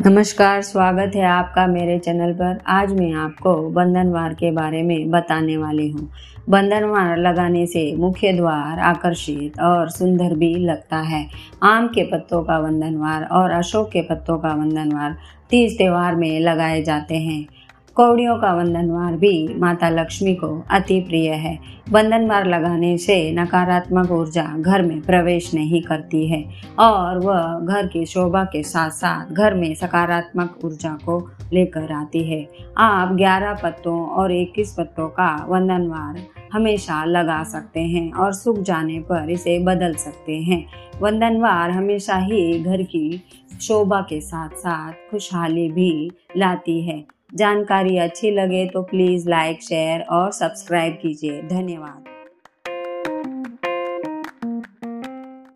नमस्कार, स्वागत है आपका मेरे चैनल पर। आज मैं आपको बंधनवार के बारे में बताने वाली हूँ। बंधनवार लगाने से मुख्य द्वार आकर्षित और सुंदर भी लगता है। आम के पत्तों का बंधनवार और अशोक के पत्तों का बंधनवार तीज त्यौहार में लगाए जाते हैं। कौड़ियों का बंधनवार भी माता लक्ष्मी को अति प्रिय है। बंधनवार लगाने से नकारात्मक ऊर्जा घर में प्रवेश नहीं करती है और वह घर की शोभा के साथ साथ घर में सकारात्मक ऊर्जा को लेकर आती है। आप 11 पत्तों और 21 पत्तों का वंदन वंदनवार हमेशा लगा सकते हैं और सूख जाने पर इसे बदल सकते हैं। वंदनवार हमेशा ही घर की शोभा के साथ साथ खुशहाली भी लाती है। जानकारी अच्छी लगे तो प्लीज़ लाइक शेयर और सब्सक्राइब कीजिए। धन्यवाद।